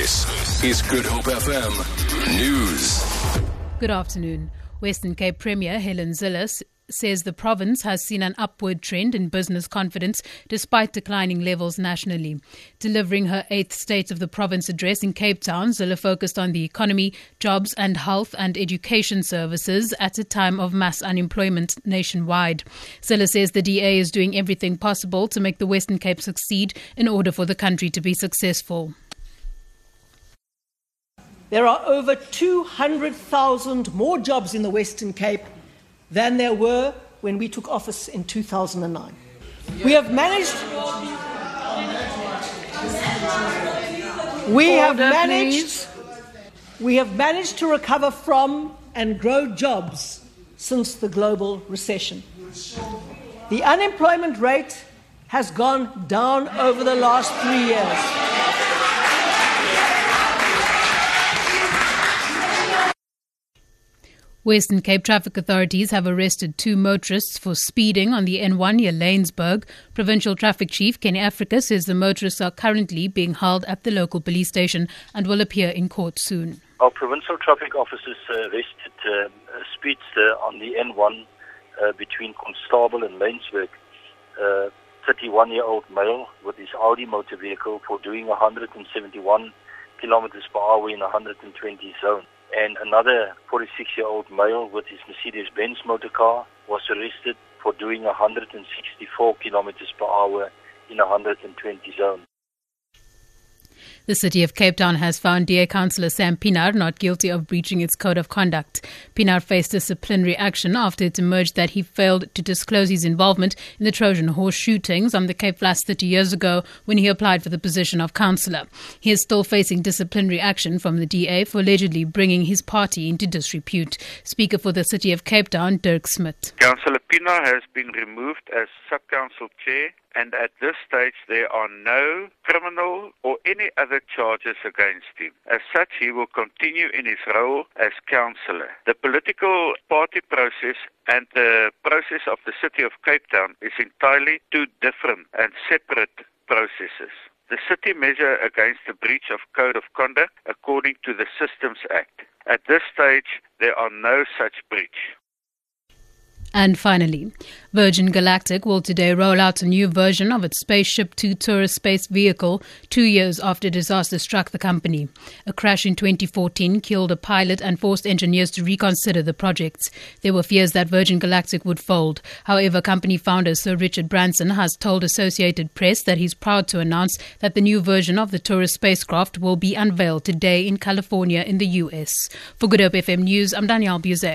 This is Good Hope FM News. Good afternoon. Western Cape Premier Helen Zille says the province has seen an upward trend in business confidence despite declining levels nationally. Delivering her eighth State of the Province address in Cape Town, Zille focused on the economy, jobs, and health and education services at a time of mass unemployment nationwide. Zille says the DA is doing everything possible to make the Western Cape succeed in order for the country to be successful. There are over 200,000 more jobs in the Western Cape than there were when we took office in 2009. We have managed. We have managed. We have managed to recover from and grow jobs since the global recession. The unemployment rate has gone down over the last three years. Western Cape traffic authorities have arrested two motorists for speeding on the N1 near Laingsburg. Provincial Traffic Chief Kenny Africa says the motorists are currently being held at the local police station and will appear in court soon. Our provincial traffic officers arrested uh, speedster on the N1 uh, between Konstabel and Laingsburg. 31 year old male with his Audi motor vehicle for doing 171 kilometers per hour in 120 zone and another 46 year old male with his Mercedes Benz motor car was arrested for doing 164 kilometers per hour in a 120 zone. The city of Cape Town has found DA councillor Sam Pienaar not guilty of breaching its code of conduct. Pienaar faced disciplinary action after it emerged that he failed to disclose his involvement in the Trojan horse shootings on the Cape Flats 30 years ago when he applied for the position of councillor. He is still facing disciplinary action from the DA for allegedly bringing his party into disrepute. Speaker for the city of Cape Town, Dirk Smit. Councillor Pienaar has been removed as sub-council chair and at this stage there are no criminal any other charges against him. As such, he will continue in his role as councillor. The political party process and the process of the city of Cape Town is entirely two different and separate processes. The city measure against the breach of code of conduct according to the Systems Act. At this stage, there are no such breach. And finally, Virgin Galactic will today roll out a new version of its Spaceship Two tourist space vehicle two years after disaster struck the company. A crash in 2014 killed a pilot and forced engineers to reconsider the project. There were fears that Virgin Galactic would fold. However, company founder Sir Richard Branson has told Associated Press that he's proud to announce that the new version of the tourist spacecraft will be unveiled today in California in the US. For Good Hope FM News, I'm Danielle Buzet.